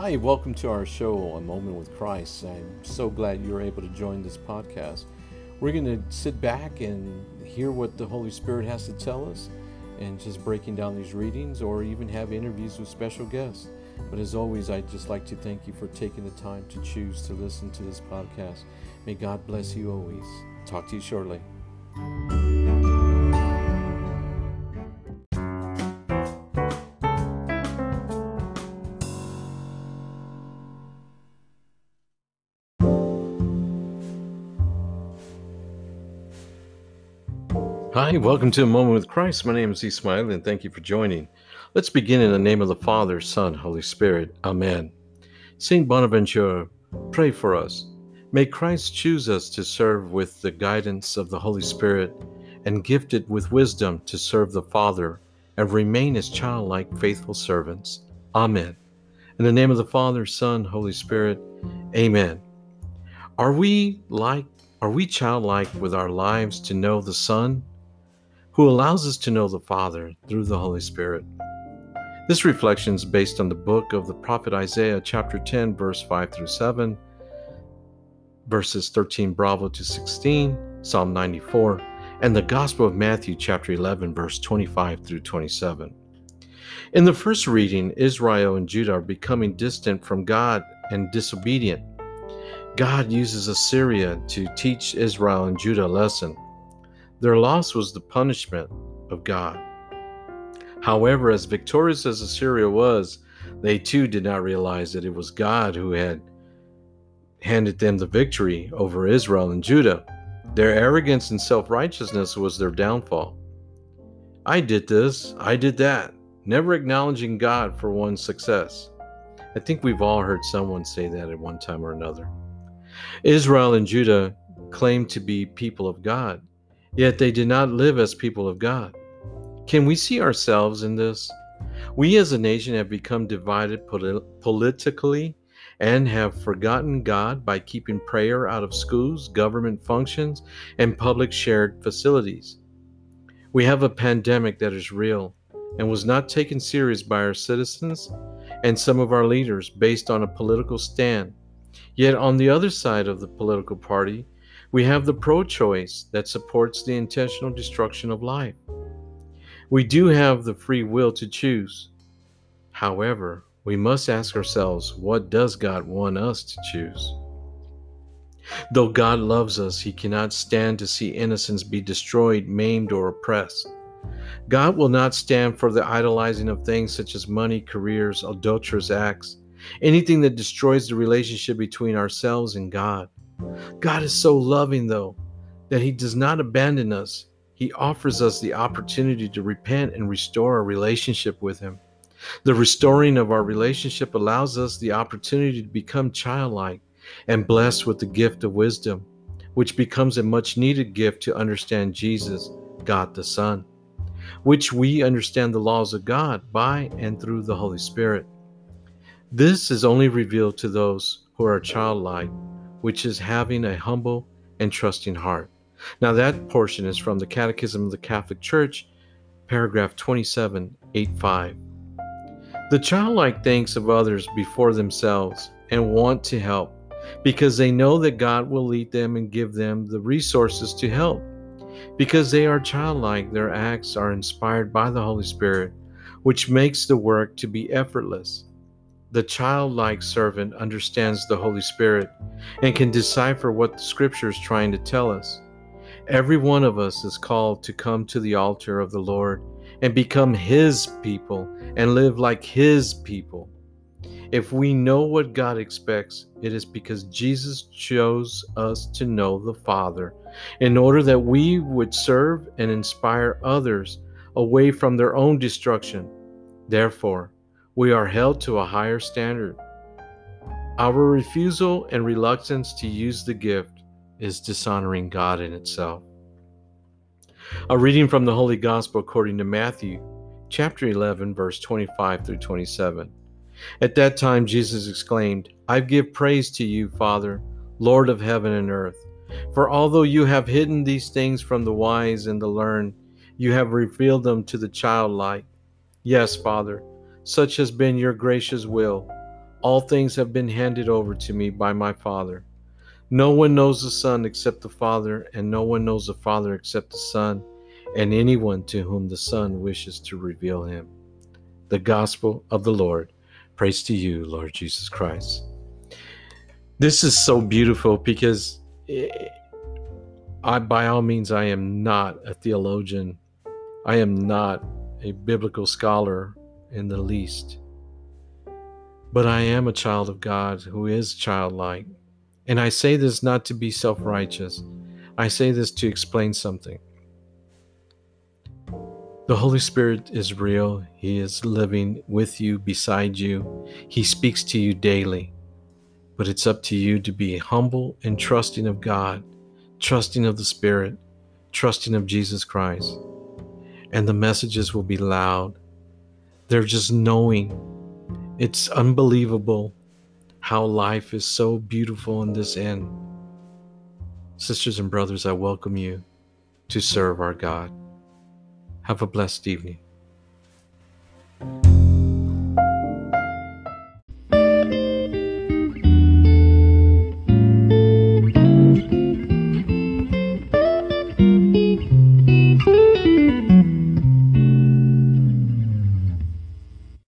Hi, welcome to our show, A Moment with Christ. I'm so glad you're able to join this podcast. We're going to sit back and hear what the Holy Spirit has to tell us and just breaking down these readings or even have interviews with special guests. But as always, I'd just like to thank you for taking the time to choose to listen to this podcast. May God bless you always. Talk to you shortly. Hi, welcome to A Moment with Christ. My name is Ismail, and thank you for joining. Let's begin in the name of the Father, Son, Holy Spirit. Amen. Saint Bonaventure, pray for us. May Christ choose us to serve with the guidance of the Holy Spirit and gifted with wisdom to serve the Father and remain as childlike, faithful servants. Amen. In the name of the Father, Son, Holy Spirit. Amen. Are we like are we childlike with our lives to know the Son? Who allows us to know the Father through the Holy Spirit. This reflection is based on the book of the prophet Isaiah, chapter 10, verse 5 through 7, verses 13 bravo to 16, Psalm 94, and the Gospel of Matthew, chapter 11, verse 25 through 27. In the first reading, Israel and Judah are becoming distant from God and disobedient. God uses Assyria to teach Israel and Judah a lesson. Their loss was the punishment of God. However, as victorious as Assyria was, they too did not realize that it was God who had handed them the victory over Israel and Judah. Their arrogance and self righteousness was their downfall. I did this, I did that, never acknowledging God for one's success. I think we've all heard someone say that at one time or another. Israel and Judah claimed to be people of God, Yet they did not live as people of God. Can we see ourselves in this? We as a nation have become divided polit- politically and have forgotten God by keeping prayer out of schools, government functions, and public shared facilities. We have a pandemic that is real and was not taken serious by our citizens and some of our leaders based on a political stand. Yet on the other side of the political party, we have the pro choice that supports the intentional destruction of life. We do have the free will to choose. However, we must ask ourselves what does God want us to choose? Though God loves us, He cannot stand to see innocents be destroyed, maimed, or oppressed. God will not stand for the idolizing of things such as money, careers, adulterous acts, anything that destroys the relationship between ourselves and God. God is so loving, though, that He does not abandon us. He offers us the opportunity to repent and restore our relationship with Him. The restoring of our relationship allows us the opportunity to become childlike and blessed with the gift of wisdom, which becomes a much needed gift to understand Jesus, God the Son, which we understand the laws of God by and through the Holy Spirit. This is only revealed to those who are childlike which is having a humble and trusting heart. Now, that portion is from the Catechism of the Catholic Church, paragraph 2785. The childlike thinks of others before themselves and want to help because they know that God will lead them and give them the resources to help. Because they are childlike, their acts are inspired by the Holy Spirit, which makes the work to be effortless. The childlike servant understands the Holy Spirit and can decipher what the Scripture is trying to tell us. Every one of us is called to come to the altar of the Lord and become His people and live like His people. If we know what God expects, it is because Jesus chose us to know the Father in order that we would serve and inspire others away from their own destruction. Therefore, we are held to a higher standard. Our refusal and reluctance to use the gift is dishonoring God in itself. A reading from the Holy Gospel according to Matthew, chapter 11, verse 25 through 27. At that time, Jesus exclaimed, I give praise to you, Father, Lord of heaven and earth. For although you have hidden these things from the wise and the learned, you have revealed them to the childlike. Yes, Father such has been your gracious will. All things have been handed over to me by my Father. No one knows the Son except the Father, and no one knows the Father except the Son, and anyone to whom the Son wishes to reveal him. The Gospel of the Lord. Praise to you, Lord Jesus Christ. This is so beautiful because I, by all means, I am not a theologian. I am not a biblical scholar in the least. But I am a child of God who is childlike. And I say this not to be self righteous, I say this to explain something. The Holy Spirit is real. He is living with you, beside you. He speaks to you daily. But it's up to you to be humble and trusting of God, trusting of the Spirit, trusting of Jesus Christ. And the messages will be loud. They're just knowing. It's unbelievable how life is so beautiful in this end. Sisters and brothers, I welcome you to serve our God. Have a blessed evening.